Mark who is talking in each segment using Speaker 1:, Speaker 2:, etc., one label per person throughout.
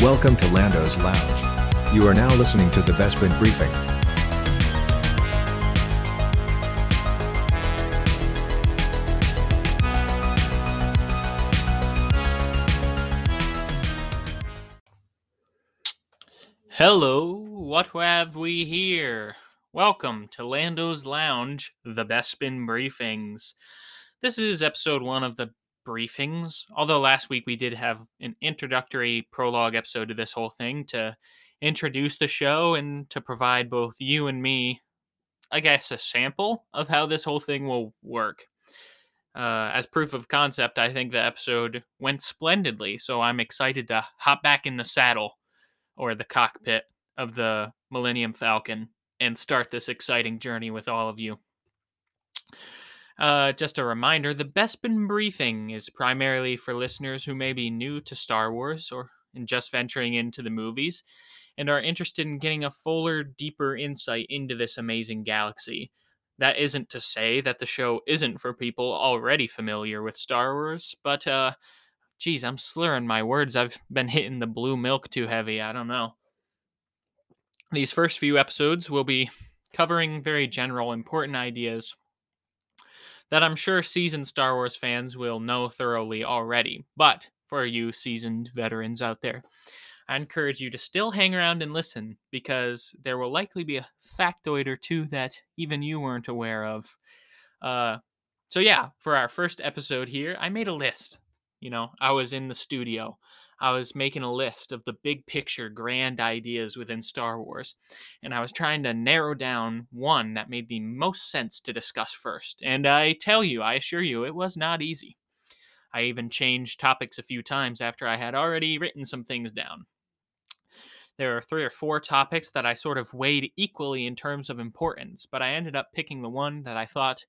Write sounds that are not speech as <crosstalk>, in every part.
Speaker 1: Welcome to Lando's Lounge. You are now listening to the Bespin Briefing.
Speaker 2: Hello, what have we here? Welcome to Lando's Lounge, the Bespin Briefings. This is episode one of the briefings, although last week we did have an introductory prologue episode to this whole thing to introduce the show and to provide both you and me, I guess, a sample of how this whole thing will work. Uh, as proof of concept, I think the episode went splendidly, so I'm excited to hop back in the saddle or the cockpit of the Millennium Falcon and start this exciting journey with all of you. Uh, just a reminder the Bespin Briefing is primarily for listeners who may be new to Star Wars or just venturing into the movies and are interested in getting a fuller, deeper insight into this amazing galaxy. That isn't to say that the show isn't for people already familiar with Star Wars, but, uh, geez, I'm slurring my words. I've been hitting the blue milk too heavy. I don't know. These first few episodes will be covering very general, important ideas that I'm sure seasoned Star Wars fans will know thoroughly already. But for you seasoned veterans out there, I encourage you to still hang around and listen because there will likely be a factoid or two that even you weren't aware of. Uh, so, yeah, for our first episode here, I made a list. You know, I was in the studio. I was making a list of the big picture grand ideas within Star Wars, and I was trying to narrow down one that made the most sense to discuss first. And I tell you, I assure you, it was not easy. I even changed topics a few times after I had already written some things down. There are three or four topics that I sort of weighed equally in terms of importance, but I ended up picking the one that I thought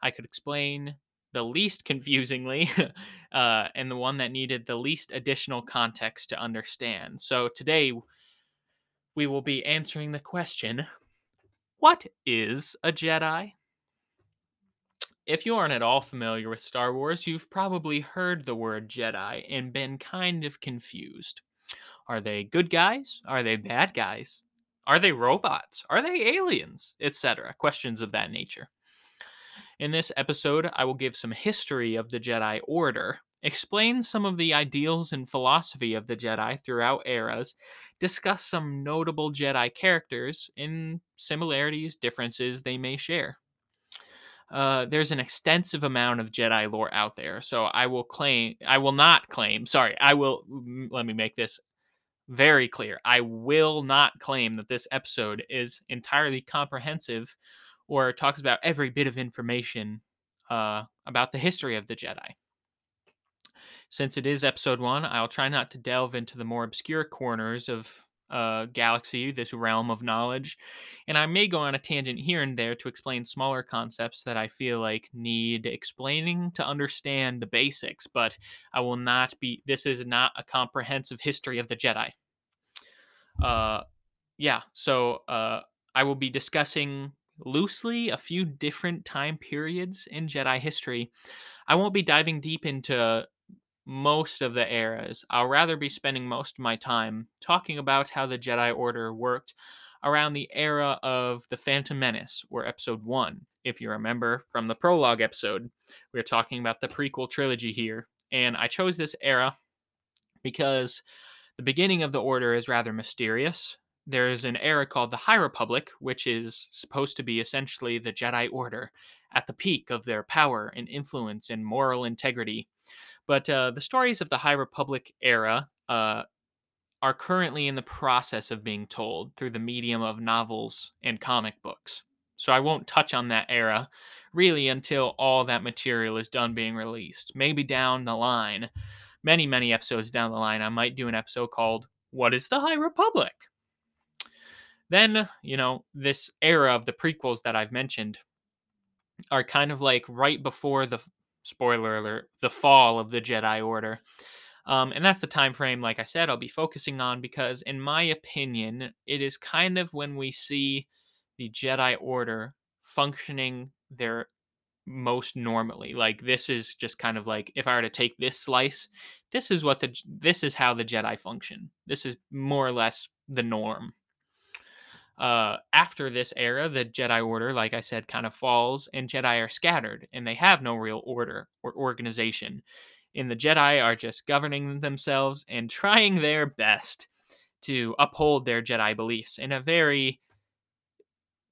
Speaker 2: I could explain the least confusingly <laughs> uh, and the one that needed the least additional context to understand. So today we will be answering the question What is a Jedi? If you aren't at all familiar with Star Wars, you've probably heard the word Jedi and been kind of confused. Are they good guys? Are they bad guys? Are they robots? Are they aliens? Etc. Questions of that nature. In this episode, I will give some history of the Jedi Order, explain some of the ideals and philosophy of the Jedi throughout eras, discuss some notable Jedi characters and similarities, differences they may share. Uh, there's an extensive amount of Jedi lore out there, so I will claim, I will not claim, sorry, I will, let me make this very clear. I will not claim that this episode is entirely comprehensive or talks about every bit of information uh, about the history of the Jedi. Since it is episode one, I'll try not to delve into the more obscure corners of uh, galaxy, this realm of knowledge, and I may go on a tangent here and there to explain smaller concepts that I feel like need explaining to understand the basics, but I will not be, this is not a comprehensive history of the Jedi. Uh, yeah, so uh, I will be discussing loosely a few different time periods in Jedi history. I won't be diving deep into most of the eras. I'll rather be spending most of my time talking about how the Jedi Order worked around the era of The Phantom Menace, or Episode 1. If you remember from the prologue episode, we are talking about the prequel trilogy here. And I chose this era because the beginning of the Order is rather mysterious there's an era called the High Republic, which is supposed to be essentially the Jedi Order at the peak of their power and influence and moral integrity. But uh, the stories of the High Republic era uh, are currently in the process of being told through the medium of novels and comic books. So I won't touch on that era really until all that material is done being released. Maybe down the line, many, many episodes down the line, I might do an episode called What is the High Republic? Then, you know, this era of the prequels that I've mentioned are kind of like right before the spoiler alert, the fall of the Jedi Order. Um, and that's the time frame, like I said, I'll be focusing on because, in my opinion, it is kind of when we see the Jedi Order functioning their most normally. Like this is just kind of like if I were to take this slice, this is what the this is how the Jedi function. This is more or less the norm. Uh, after this era, the Jedi Order, like I said, kind of falls, and Jedi are scattered, and they have no real order or organization. And the Jedi are just governing themselves and trying their best to uphold their Jedi beliefs in a very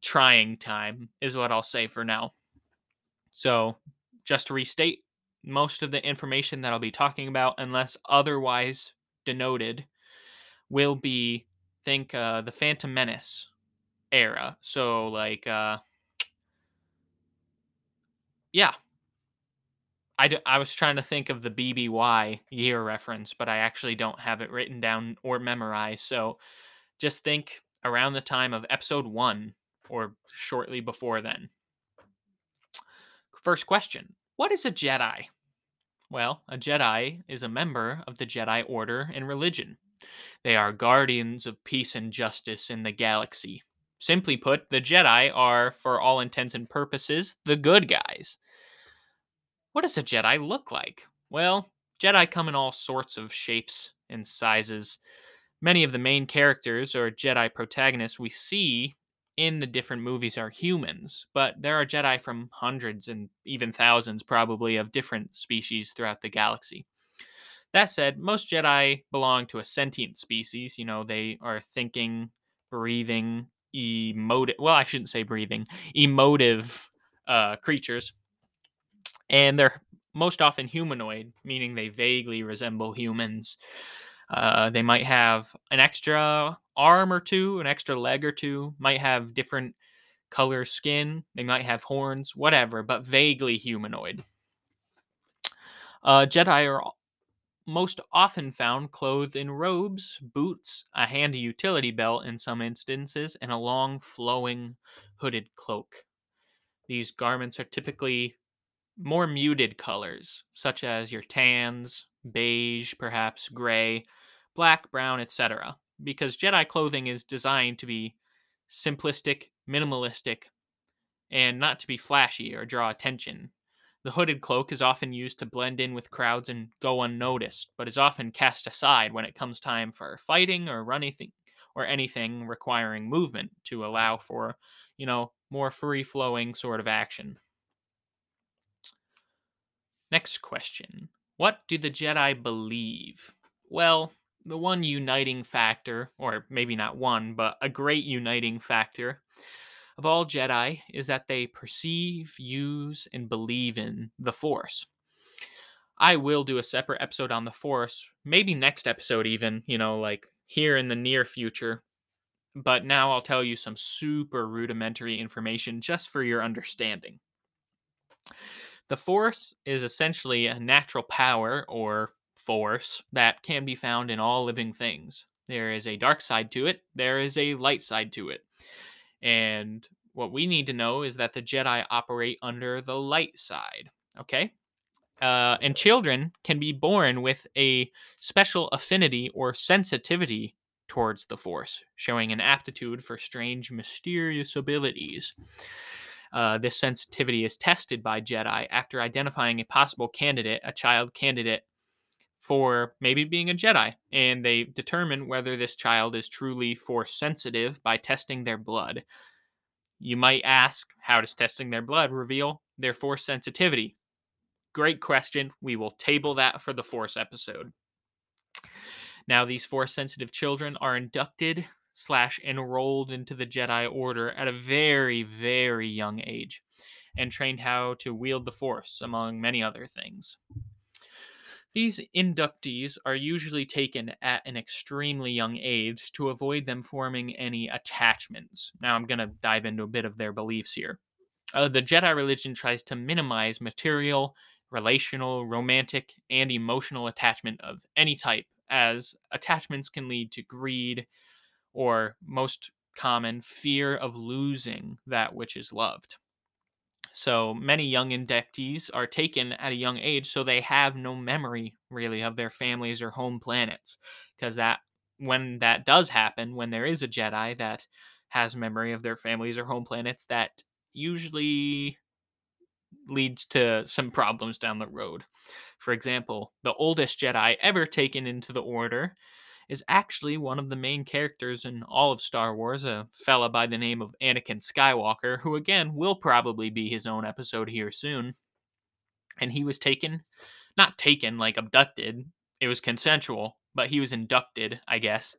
Speaker 2: trying time, is what I'll say for now. So, just to restate, most of the information that I'll be talking about, unless otherwise denoted, will be think uh, the Phantom Menace era. So, like, uh, yeah. I, d- I was trying to think of the BBY year reference, but I actually don't have it written down or memorized. So just think around the time of episode one or shortly before then. First question What is a Jedi? Well, a Jedi is a member of the Jedi Order and religion. They are guardians of peace and justice in the galaxy. Simply put, the Jedi are, for all intents and purposes, the good guys. What does a Jedi look like? Well, Jedi come in all sorts of shapes and sizes. Many of the main characters or Jedi protagonists we see in the different movies are humans, but there are Jedi from hundreds and even thousands, probably, of different species throughout the galaxy. That said, most Jedi belong to a sentient species. You know, they are thinking, breathing, emotive. Well, I shouldn't say breathing, emotive uh, creatures. And they're most often humanoid, meaning they vaguely resemble humans. Uh, they might have an extra arm or two, an extra leg or two, might have different color skin, they might have horns, whatever, but vaguely humanoid. Uh, Jedi are most often found clothed in robes, boots, a handy utility belt in some instances, and a long flowing hooded cloak. These garments are typically more muted colors, such as your tans, beige, perhaps gray, black, brown, etc., because Jedi clothing is designed to be simplistic, minimalistic, and not to be flashy or draw attention. The hooded cloak is often used to blend in with crowds and go unnoticed, but is often cast aside when it comes time for fighting or running or anything requiring movement to allow for, you know, more free flowing sort of action. Next question What do the Jedi believe? Well, the one uniting factor, or maybe not one, but a great uniting factor of all Jedi is that they perceive, use, and believe in the Force. I will do a separate episode on the Force, maybe next episode, even, you know, like here in the near future. But now I'll tell you some super rudimentary information just for your understanding. The Force is essentially a natural power or force that can be found in all living things. There is a dark side to it, there is a light side to it. And what we need to know is that the Jedi operate under the light side, okay? Uh, and children can be born with a special affinity or sensitivity towards the Force, showing an aptitude for strange, mysterious abilities. Uh, this sensitivity is tested by Jedi after identifying a possible candidate, a child candidate, for maybe being a Jedi. And they determine whether this child is truly force sensitive by testing their blood. You might ask, how does testing their blood reveal their force sensitivity? Great question. We will table that for the force episode. Now, these force sensitive children are inducted slash enrolled into the Jedi Order at a very, very young age and trained how to wield the Force, among many other things. These inductees are usually taken at an extremely young age to avoid them forming any attachments. Now, I'm going to dive into a bit of their beliefs here. Uh, the Jedi religion tries to minimize material, relational, romantic, and emotional attachment of any type, as attachments can lead to greed, or most common, fear of losing that which is loved. So many young inductees are taken at a young age, so they have no memory really of their families or home planets. Because that, when that does happen, when there is a Jedi that has memory of their families or home planets, that usually leads to some problems down the road. For example, the oldest Jedi ever taken into the Order is actually one of the main characters in all of Star Wars, a fella by the name of Anakin Skywalker, who again will probably be his own episode here soon. And he was taken, not taken, like abducted, it was consensual, but he was inducted, I guess,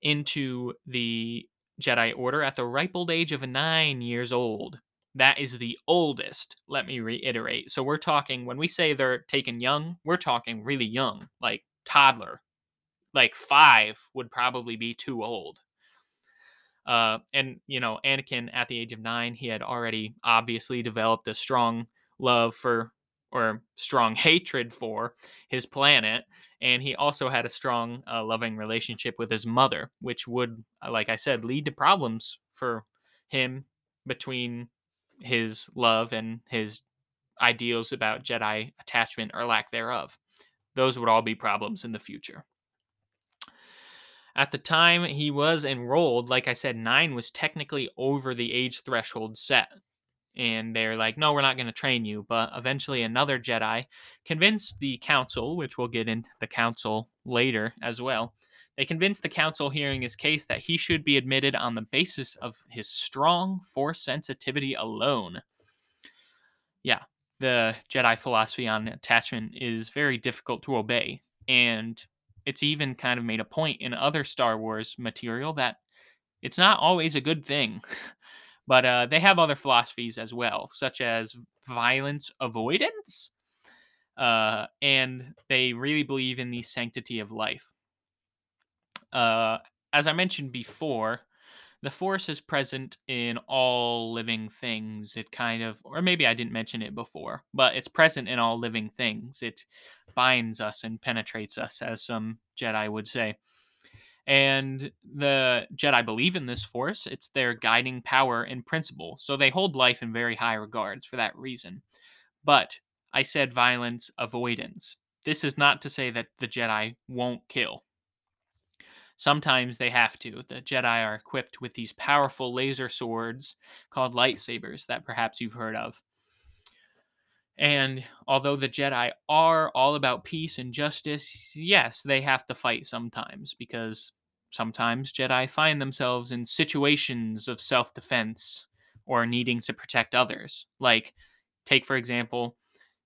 Speaker 2: into the Jedi Order at the ripe old age of nine years old. That is the oldest, let me reiterate. So we're talking, when we say they're taken young, we're talking really young, like toddler. Like five would probably be too old. Uh, and, you know, Anakin at the age of nine, he had already obviously developed a strong love for, or strong <laughs> hatred for his planet and he also had a strong uh, loving relationship with his mother which would uh, like i said lead to problems for him between his love and his ideals about jedi attachment or lack thereof those would all be problems in the future at the time he was enrolled like i said 9 was technically over the age threshold set and they're like, no, we're not going to train you. But eventually, another Jedi convinced the council, which we'll get into the council later as well. They convinced the council hearing his case that he should be admitted on the basis of his strong force sensitivity alone. Yeah, the Jedi philosophy on attachment is very difficult to obey. And it's even kind of made a point in other Star Wars material that it's not always a good thing. <laughs> But uh, they have other philosophies as well, such as violence avoidance. Uh, and they really believe in the sanctity of life. Uh, as I mentioned before, the force is present in all living things. It kind of, or maybe I didn't mention it before, but it's present in all living things. It binds us and penetrates us, as some Jedi would say. And the Jedi believe in this force, it's their guiding power and principle. So they hold life in very high regards for that reason. But I said violence avoidance. This is not to say that the Jedi won't kill. Sometimes they have to. The Jedi are equipped with these powerful laser swords called lightsabers that perhaps you've heard of. And although the Jedi are all about peace and justice, yes, they have to fight sometimes because sometimes Jedi find themselves in situations of self defense or needing to protect others. Like, take for example,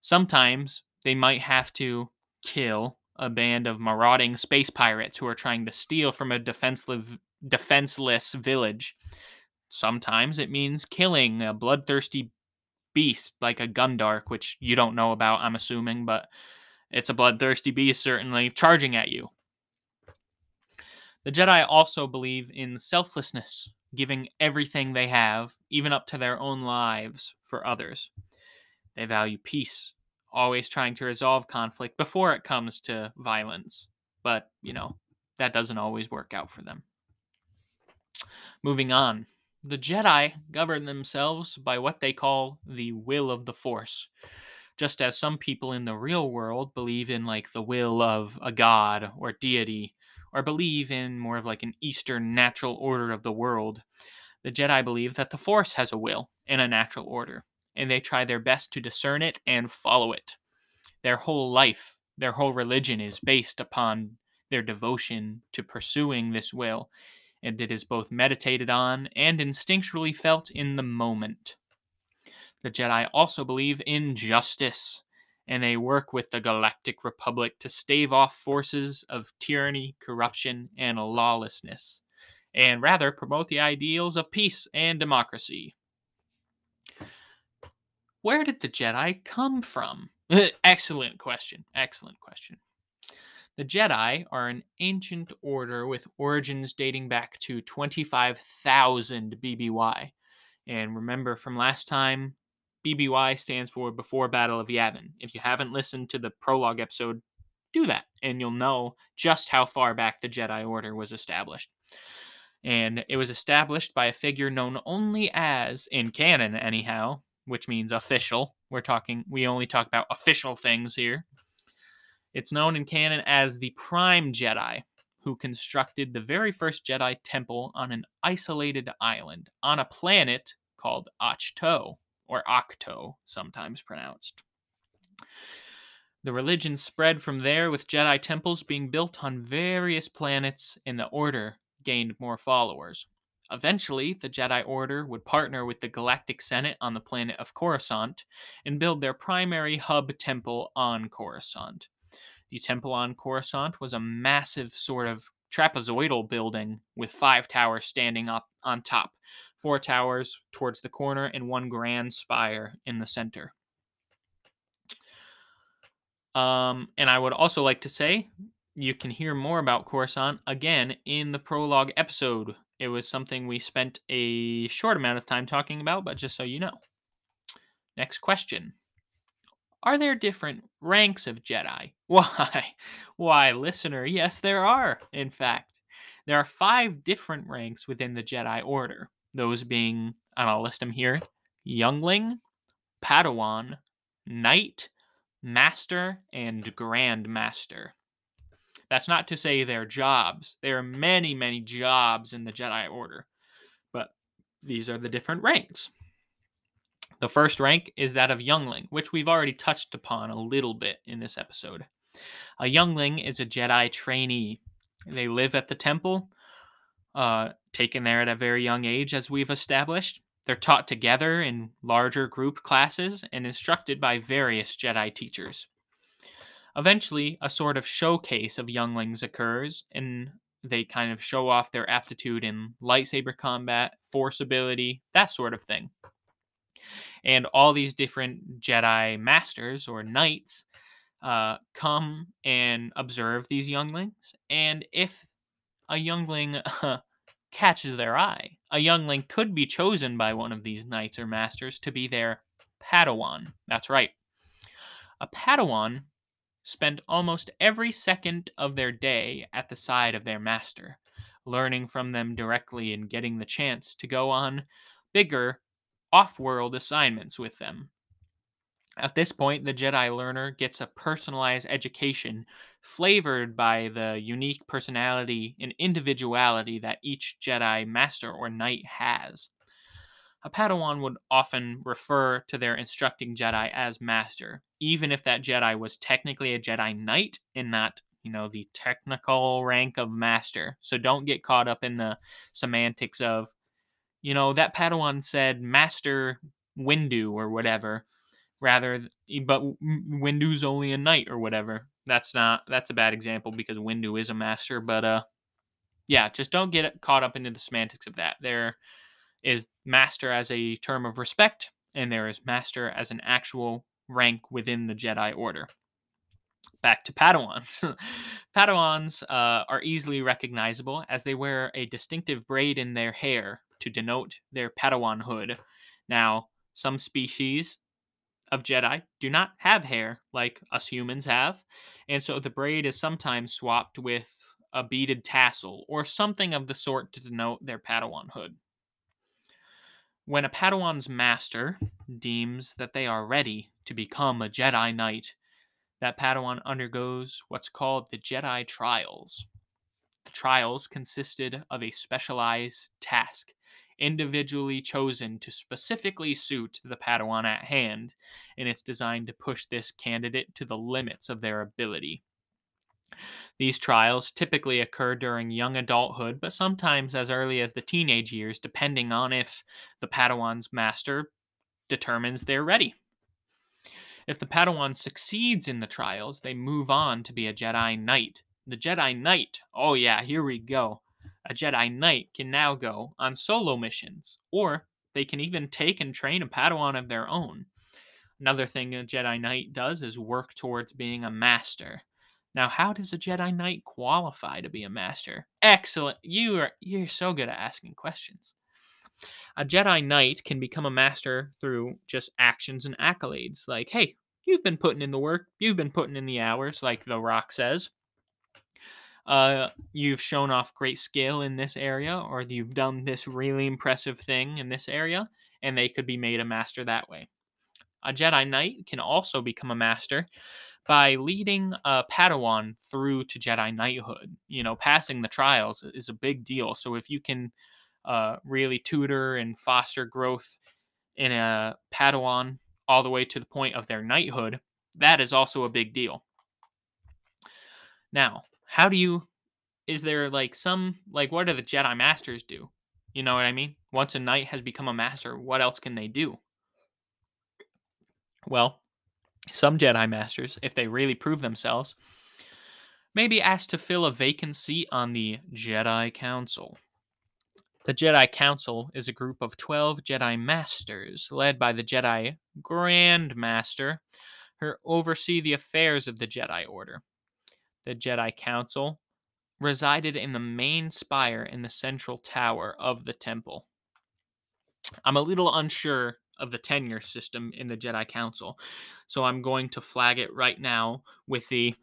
Speaker 2: sometimes they might have to kill a band of marauding space pirates who are trying to steal from a defenseless, defenseless village. Sometimes it means killing a bloodthirsty beast like a Gundark, which you don't know about, I'm assuming, but it's a bloodthirsty beast certainly charging at you. The Jedi also believe in selflessness, giving everything they have, even up to their own lives, for others. They value peace, always trying to resolve conflict before it comes to violence. But, you know, that doesn't always work out for them. Moving on. The Jedi govern themselves by what they call the will of the Force. Just as some people in the real world believe in, like, the will of a god or deity, or believe in more of like an Eastern natural order of the world, the Jedi believe that the Force has a will and a natural order, and they try their best to discern it and follow it. Their whole life, their whole religion is based upon their devotion to pursuing this will, and it is both meditated on and instinctually felt in the moment. The Jedi also believe in justice and they work with the Galactic Republic to stave off forces of tyranny, corruption, and lawlessness, and rather promote the ideals of peace and democracy. Where did the Jedi come from? <laughs> excellent question. Excellent question. The Jedi are an ancient order with origins dating back to 25,000 BBY. And remember from last time, BBY stands for Before Battle of Yavin. If you haven't listened to the prologue episode, do that, and you'll know just how far back the Jedi Order was established. And it was established by a figure known only as, in canon anyhow, which means official. We're talking, we only talk about official things here. It's known in canon as the Prime Jedi, who constructed the very first Jedi temple on an isolated island on a planet called Ahch-To or Ahch-To, sometimes pronounced. The religion spread from there, with Jedi temples being built on various planets, and the Order gained more followers. Eventually, the Jedi Order would partner with the Galactic Senate on the planet of Coruscant and build their primary hub temple on Coruscant. The temple on Coruscant was a massive sort of trapezoidal building with five towers standing up on top, four towers towards the corner, and one grand spire in the center. Um, and I would also like to say you can hear more about Coruscant again in the prologue episode. It was something we spent a short amount of time talking about, but just so you know. Next question Are there different ranks of Jedi? <laughs> Why? Why, listener, yes, there are, in fact. There are five different ranks within the Jedi Order, those being, and I'll list them here Youngling, Padawan, Knight, Master, and Grand Master. That's not to say they're jobs. There are many, many jobs in the Jedi Order, but these are the different ranks. The first rank is that of Youngling, which we've already touched upon a little bit in this episode. A Youngling is a Jedi trainee. They live at the temple, uh, taken there at a very young age, as we've established. They're taught together in larger group classes and instructed by various Jedi teachers. Eventually, a sort of showcase of younglings occurs, and they kind of show off their aptitude in lightsaber combat, force ability, that sort of thing. And all these different Jedi masters or knights uh, come and observe these younglings. And if a youngling catches their eye. A youngling could be chosen by one of these knights or masters to be their Padawan. That's right. A Padawan spent almost every second of their day at the side of their master, learning from them directly and getting the chance to go on bigger off world assignments with them. At this point, the Jedi learner gets a personalized education flavored by the unique personality and individuality that each Jedi Master or Knight has. A Padawan would often refer to their instructing Jedi as Master, even if that Jedi was technically a Jedi Knight and not, you know, the technical rank of Master. So don't get caught up in the semantics of, you know, that Padawan said Master Windu or whatever rather but Windu's only a knight or whatever. That's not that's a bad example because Windu is a master, but uh yeah, just don't get caught up into the semantics of that. There is master as a term of respect and there is master as an actual rank within the Jedi order. Back to Padawans. <laughs> Padawans uh, are easily recognizable as they wear a distinctive braid in their hair to denote their Padawanhood. Now, some species of Jedi do not have hair like us humans have, and so the braid is sometimes swapped with a beaded tassel or something of the sort to denote their Padawanhood. When a Padawan's master deems that they are ready to become a Jedi Knight, that Padawan undergoes what's called the Jedi Trials. The trials consisted of a specialized task individually chosen to specifically suit the Padawan at hand, and it's designed to push this candidate to the limits of their ability. These trials typically occur during young adulthood, but sometimes as early as the teenage years, depending on if the Padawan's master determines they're ready. If the Padawan succeeds in the trials, they move on to be a Jedi Knight. The Jedi Knight, oh yeah, here we go a Jedi Knight can now go on solo missions, or they can even take and train a Padawan of their own. Another thing a Jedi Knight does is work towards being a master. Now, how does a Jedi Knight qualify to be a master? Excellent. You are you're so good at asking questions. A Jedi Knight can become a master through just actions and accolades, like, hey, you've been putting in the work, you've been putting in the hours, like The Rock says uh, you've shown off great skill in this area, or you've done this really impressive thing in this area, and they could be made a master that way. A Jedi Knight can also become a master by leading a Padawan through to Jedi Knighthood. You know, passing the trials is a big deal. So if you can uh, really tutor and foster growth in a Padawan all the way to the point of their knighthood, that is also a big deal. Now, how do you is there like some like what do the Jedi Masters do? You know what I mean? Once a knight has become a master, what else can they do? Well, some Jedi Masters, if they really prove themselves, may be asked to fill a vacant seat on the Jedi Council. The Jedi Council is a group of 12 Jedi Masters led by the Jedi Grand Master who oversee the affairs of the Jedi Order. The Jedi Council resided in the main spire in the central tower of the temple. I'm a little unsure of the tenure system in the Jedi Council, so I'm going to flag it right now with the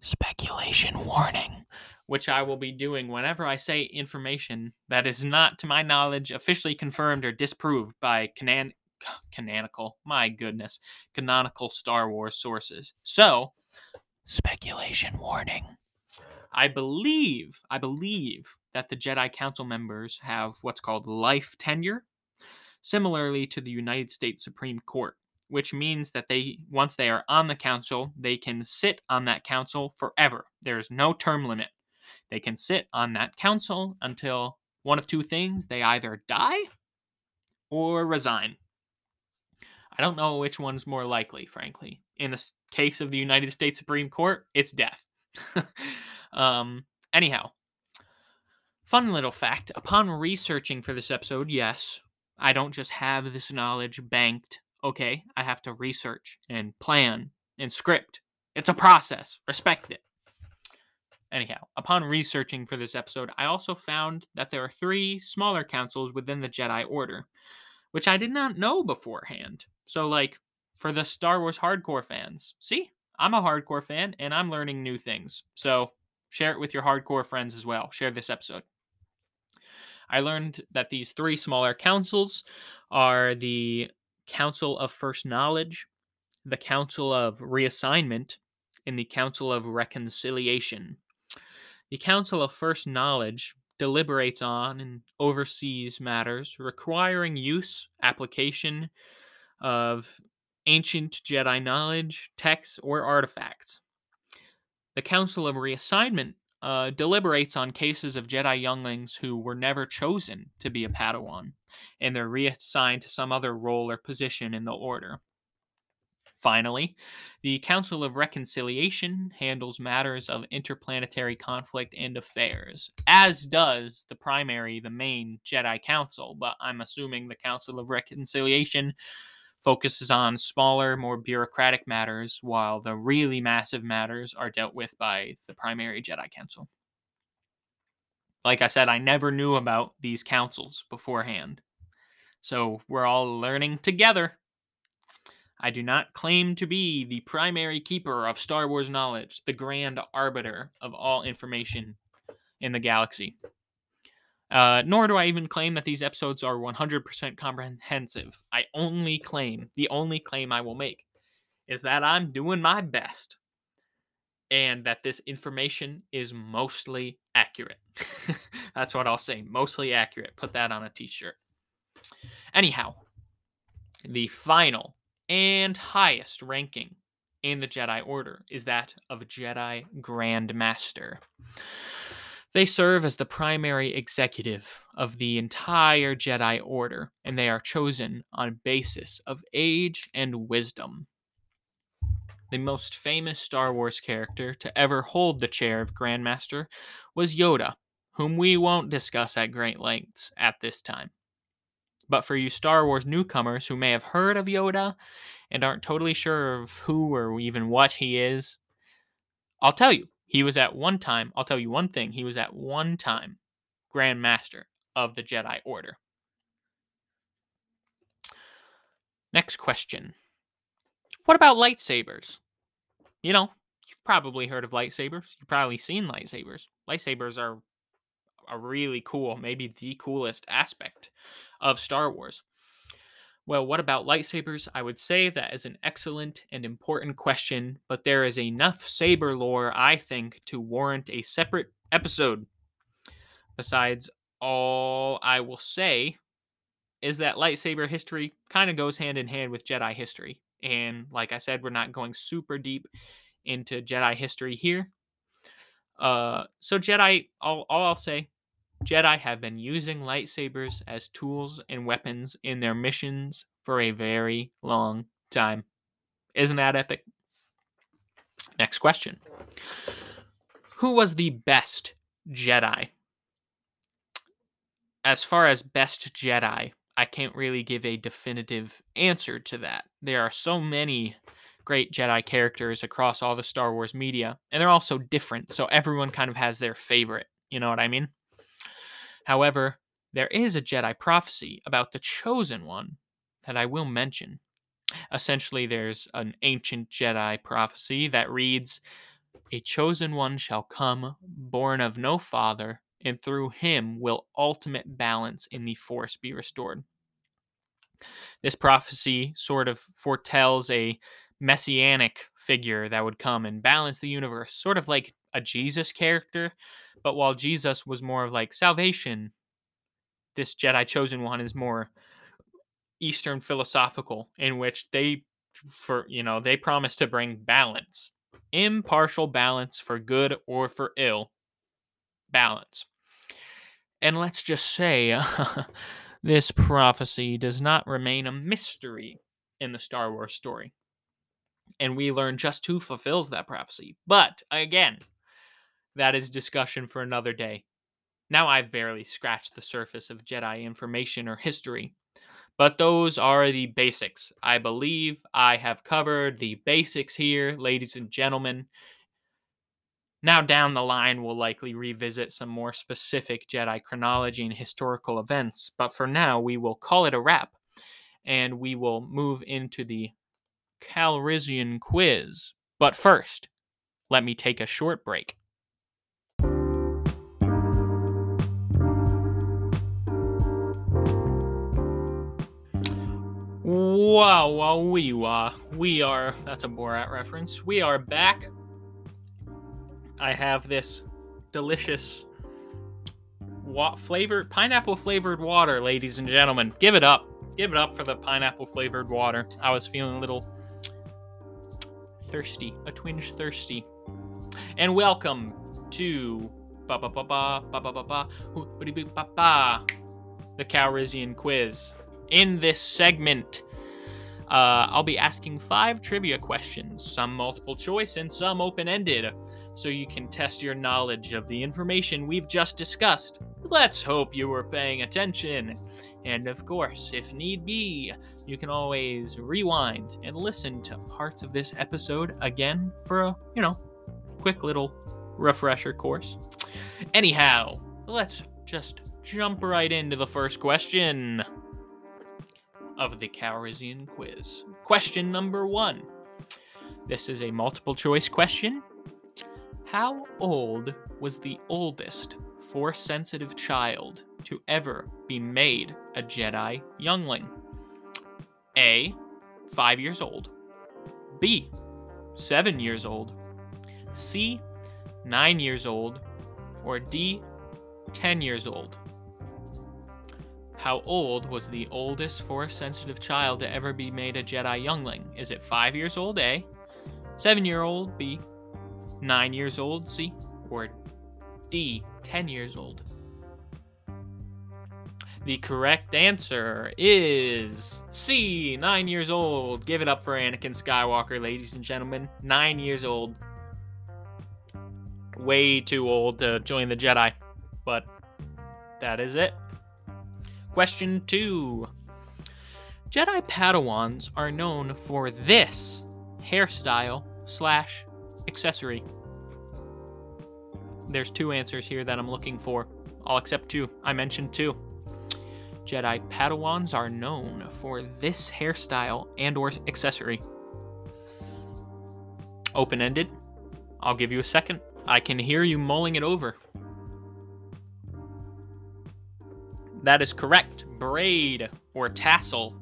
Speaker 2: speculation warning, which I will be doing whenever I say information that is not, to my knowledge, officially confirmed or disproved by canon- canonical, my goodness, canonical Star Wars sources. So, speculation warning. I believe, I believe that the Jedi Council members have what's called life tenure, similarly to the United States Supreme Court, which means that they once they are on the council, they can sit on that council forever. There is no term limit. They can sit on that council until one of two things, they either die or resign. I don't know which one's more likely, frankly. In the case of the United States Supreme Court, it's death. <laughs> Um, anyhow, fun little fact upon researching for this episode, yes, I don't just have this knowledge banked. Okay, I have to research and plan and script. It's a process. Respect it. Anyhow, upon researching for this episode, I also found that there are three smaller councils within the Jedi Order, which I did not know beforehand. So, like, for the Star Wars hardcore fans, see, I'm a hardcore fan and I'm learning new things. So, Share it with your hardcore friends as well. Share this episode. I learned that these three smaller councils are the Council of First Knowledge, the Council of Reassignment, and the Council of Reconciliation. The Council of First Knowledge deliberates on and oversees matters requiring use, application of ancient Jedi knowledge, texts, or artifacts. The Council of Reassignment uh, deliberates on cases of Jedi younglings who were never chosen to be a Padawan, and they're reassigned to some other role or position in the Order. Finally, the Council of Reconciliation handles matters of interplanetary conflict and affairs, as does the primary, the main Jedi Council, but I'm assuming the Council of Reconciliation focuses on smaller, more bureaucratic matters, while the really massive matters are dealt with by the primary Jedi Council. Like I said, I never knew about these councils beforehand. So we're all learning together. I do not claim to be the primary keeper of Star Wars knowledge, the grand arbiter of all information in the galaxy. Uh, nor do I even claim that these episodes are 100% comprehensive. I only claim, the only claim I will make, is that I'm doing my best and that this information is mostly accurate. <laughs> That's what I'll say, mostly accurate. Put that on a t shirt. Anyhow, the final and highest ranking in the Jedi Order is that of Jedi Grand Master. They serve as the primary executive of the entire Jedi Order, and they are chosen on basis of age and wisdom. The most famous Star Wars character to ever hold the chair of Grandmaster was Yoda, whom we won't discuss at great lengths at this time. But for you Star Wars newcomers who may have heard of Yoda and aren't totally sure of who or even what he is, I'll tell you. He was at one time, I'll tell you one thing, he was at one time Grand Master of the Jedi Order. Next question. What about lightsabers? You know, you've probably heard of lightsabers. You've probably seen lightsabers. Lightsabers are a really cool, maybe the coolest aspect of Star Wars. Well, what about lightsabers? I would say that is an excellent and important question, but there is enough saber lore, I think, to warrant a separate episode. Besides, all I will say is that lightsaber history kind of goes hand in hand with Jedi history. And like I said, we're not going super deep into Jedi history here. Uh, so Jedi, all, all I'll say, Jedi have been using lightsabers as tools and weapons in their missions for a very long time. Isn't that epic? Next question. Who was the best Jedi? As far as best Jedi, I can't really give a definitive answer to that. There are so many great Jedi characters across all the Star Wars media, and they're all so different, so everyone kind of has their favorite. You know what I mean? However, there is a Jedi prophecy about the Chosen One that I will mention. Essentially, there's an ancient Jedi prophecy that reads A chosen one shall come, born of no father, and through him will ultimate balance in the Force be restored. This prophecy sort of foretells a messianic figure that would come and balance the universe, sort of like a Jesus character. But while Jesus was more of like salvation, this Jedi chosen one is more Eastern philosophical, in which they, for you know, they promise to bring balance, impartial balance for good or for ill, balance. And let's just say, <laughs> this prophecy does not remain a mystery in the Star Wars story and we learn just who fulfills that prophecy. But again, that is discussion for another day. Now I've barely scratched the surface of Jedi information or history, but those are the basics. I believe I have covered the basics here, ladies and gentlemen. Now, down the line, we'll likely revisit some more specific Jedi chronology and historical events, but for now, we will call it a wrap and we will move into the Calrissian quiz. But first, let me take a short break. Wow, wow, we wah. We are, that's a Borat reference. We are back. I have this delicious wa- flavored, pineapple flavored water, ladies and gentlemen. Give it up. Give it up for the pineapple flavored water. I was feeling a little thirsty, a twinge thirsty. And welcome to ba ba ba ba ba ba ba ba ba ba the Calrissian quiz. In this segment, uh, I'll be asking five trivia questions, some multiple choice and some open ended, so you can test your knowledge of the information we've just discussed. Let's hope you were paying attention. And of course, if need be, you can always rewind and listen to parts of this episode again for a, you know, quick little refresher course. Anyhow, let's just jump right into the first question of the Calrissian quiz. Question number one. This is a multiple choice question. How old was the oldest force sensitive child to ever be made a Jedi youngling? A. 5 years old. B. 7 years old. C. 9 years old. Or D. 10 years old. How old was the oldest force sensitive child to ever be made a Jedi youngling? Is it 5 years old? A. 7 year old? B. 9 years old? C. Or D. 10 years old. The correct answer is C, nine years old. Give it up for Anakin Skywalker, ladies and gentlemen. Nine years old. Way too old to join the Jedi. But that is it. Question two Jedi Padawans are known for this hairstyle slash accessory. There's two answers here that I'm looking for. I'll accept two. I mentioned two. Jedi Padawans are known for this hairstyle and or accessory. Open-ended. I'll give you a second. I can hear you mulling it over. That is correct. Braid or tassel.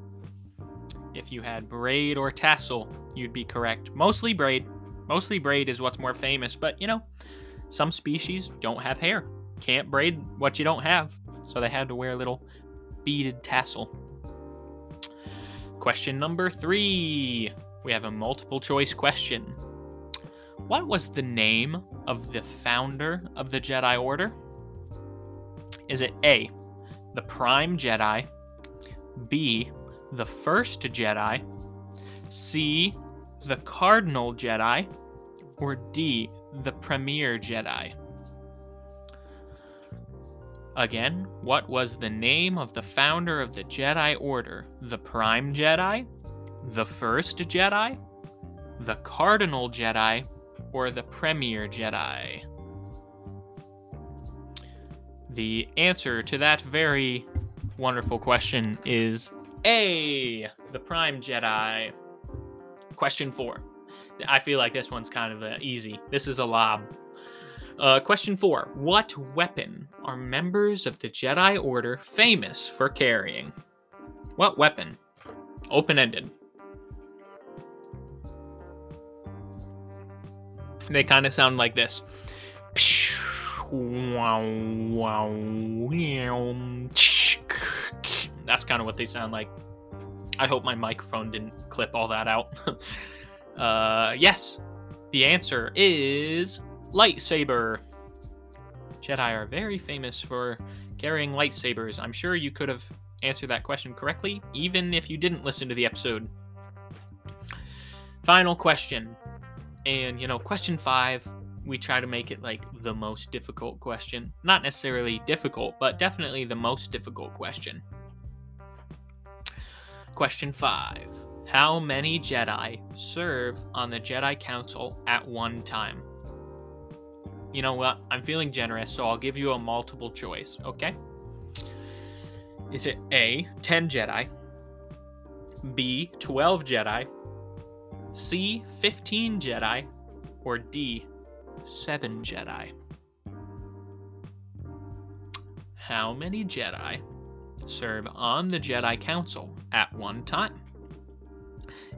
Speaker 2: If you had braid or tassel, you'd be correct. Mostly braid. Mostly braid is what's more famous, but you know, some species don't have hair. Can't braid what you don't have. So they had to wear a little beaded tassel. Question number three. We have a multiple choice question. What was the name of the founder of the Jedi Order? Is it A, the Prime Jedi, B, the First Jedi, C, the Cardinal Jedi, or D, the Premier Jedi? Again, what was the name of the founder of the Jedi Order? The Prime Jedi, the First Jedi, the Cardinal Jedi, or the Premier Jedi? The answer to that very wonderful question is A, the Prime Jedi. Question four. I feel like this one's kind of uh, easy. This is a lob. Uh, question four What weapon are members of the Jedi Order famous for carrying? What weapon? Open ended. They kind of sound like this. That's kind of what they sound like. I hope my microphone didn't clip all that out. <laughs> uh, yes, the answer is lightsaber. Jedi are very famous for carrying lightsabers. I'm sure you could have answered that question correctly, even if you didn't listen to the episode. Final question. And, you know, question five, we try to make it like the most difficult question. Not necessarily difficult, but definitely the most difficult question. Question five How many Jedi serve on the Jedi Council at one time? You know what? I'm feeling generous, so I'll give you a multiple choice, okay? Is it A, 10 Jedi, B, 12 Jedi, C, 15 Jedi, or D, 7 Jedi? How many Jedi serve on the Jedi Council at one time?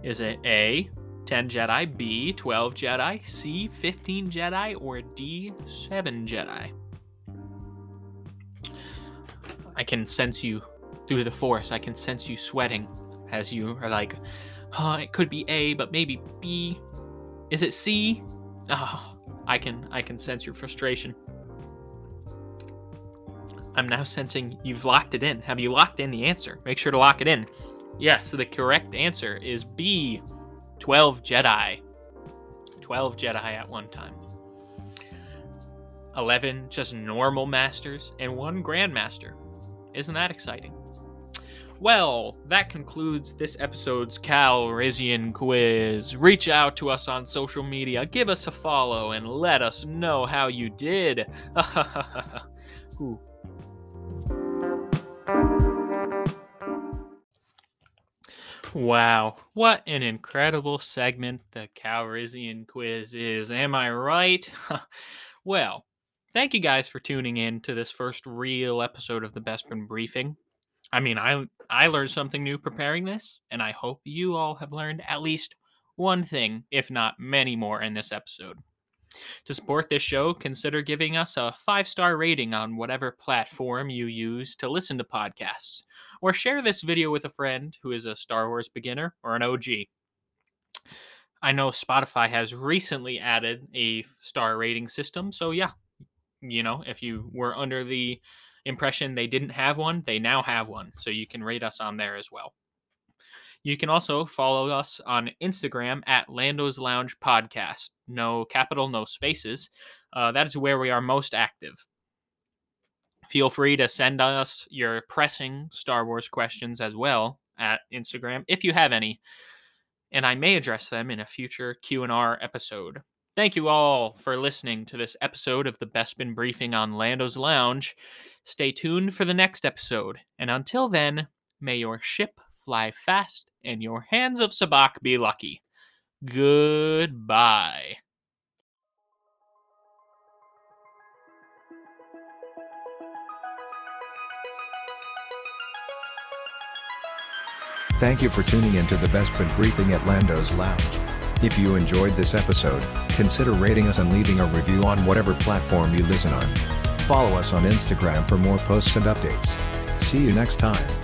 Speaker 2: Is it A, 10 Jedi, B, 12 Jedi, C, 15 Jedi, or D, 7 Jedi? I can sense you through the Force. I can sense you sweating as you are like, oh, it could be A, but maybe B. Is it C? Oh, I can I can sense your frustration. I'm now sensing you've locked it in. Have you locked in the answer? Make sure to lock it in. Yeah, so the correct answer is B, 12 Jedi. 12 Jedi at one time. 11 just normal masters, and one Grandmaster. Isn't that exciting? Well, that concludes this episode's Calrissian quiz. Reach out to us on social media, give us a follow, and let us know how you did. <laughs> Wow, what an incredible segment the Calrissian quiz is. Am I right? <laughs> well, thank you guys for tuning in to this first real episode of the Bespin Briefing. I mean, I I learned something new preparing this, and I hope you all have learned at least one thing, if not many more, in this episode. To support this show, consider giving us a five star rating on whatever platform you use to listen to podcasts, or share this video with a friend who is a Star Wars beginner or an OG. I know Spotify has recently added a star rating system, so yeah, you know, if you were under the impression they didn't have one, they now have one, so you can rate us on there as well. You can also follow us on Instagram at Lando's Lounge Podcast. No capital, no spaces. Uh, that is where we are most active. Feel free to send us your pressing Star Wars questions as well at Instagram if you have any, and I may address them in a future Q&R episode. Thank you all for listening to this episode of the Bespin Briefing on Lando's Lounge. Stay tuned for the next episode, and until then, may your ship fly fast and your hands of sabacc be lucky. Goodbye.
Speaker 1: Thank you for tuning in to the Bespin Briefing at Lando's Lounge. If you enjoyed this episode, consider rating us and leaving a review on whatever platform you listen on. Follow us on Instagram for more posts and updates. See you next time.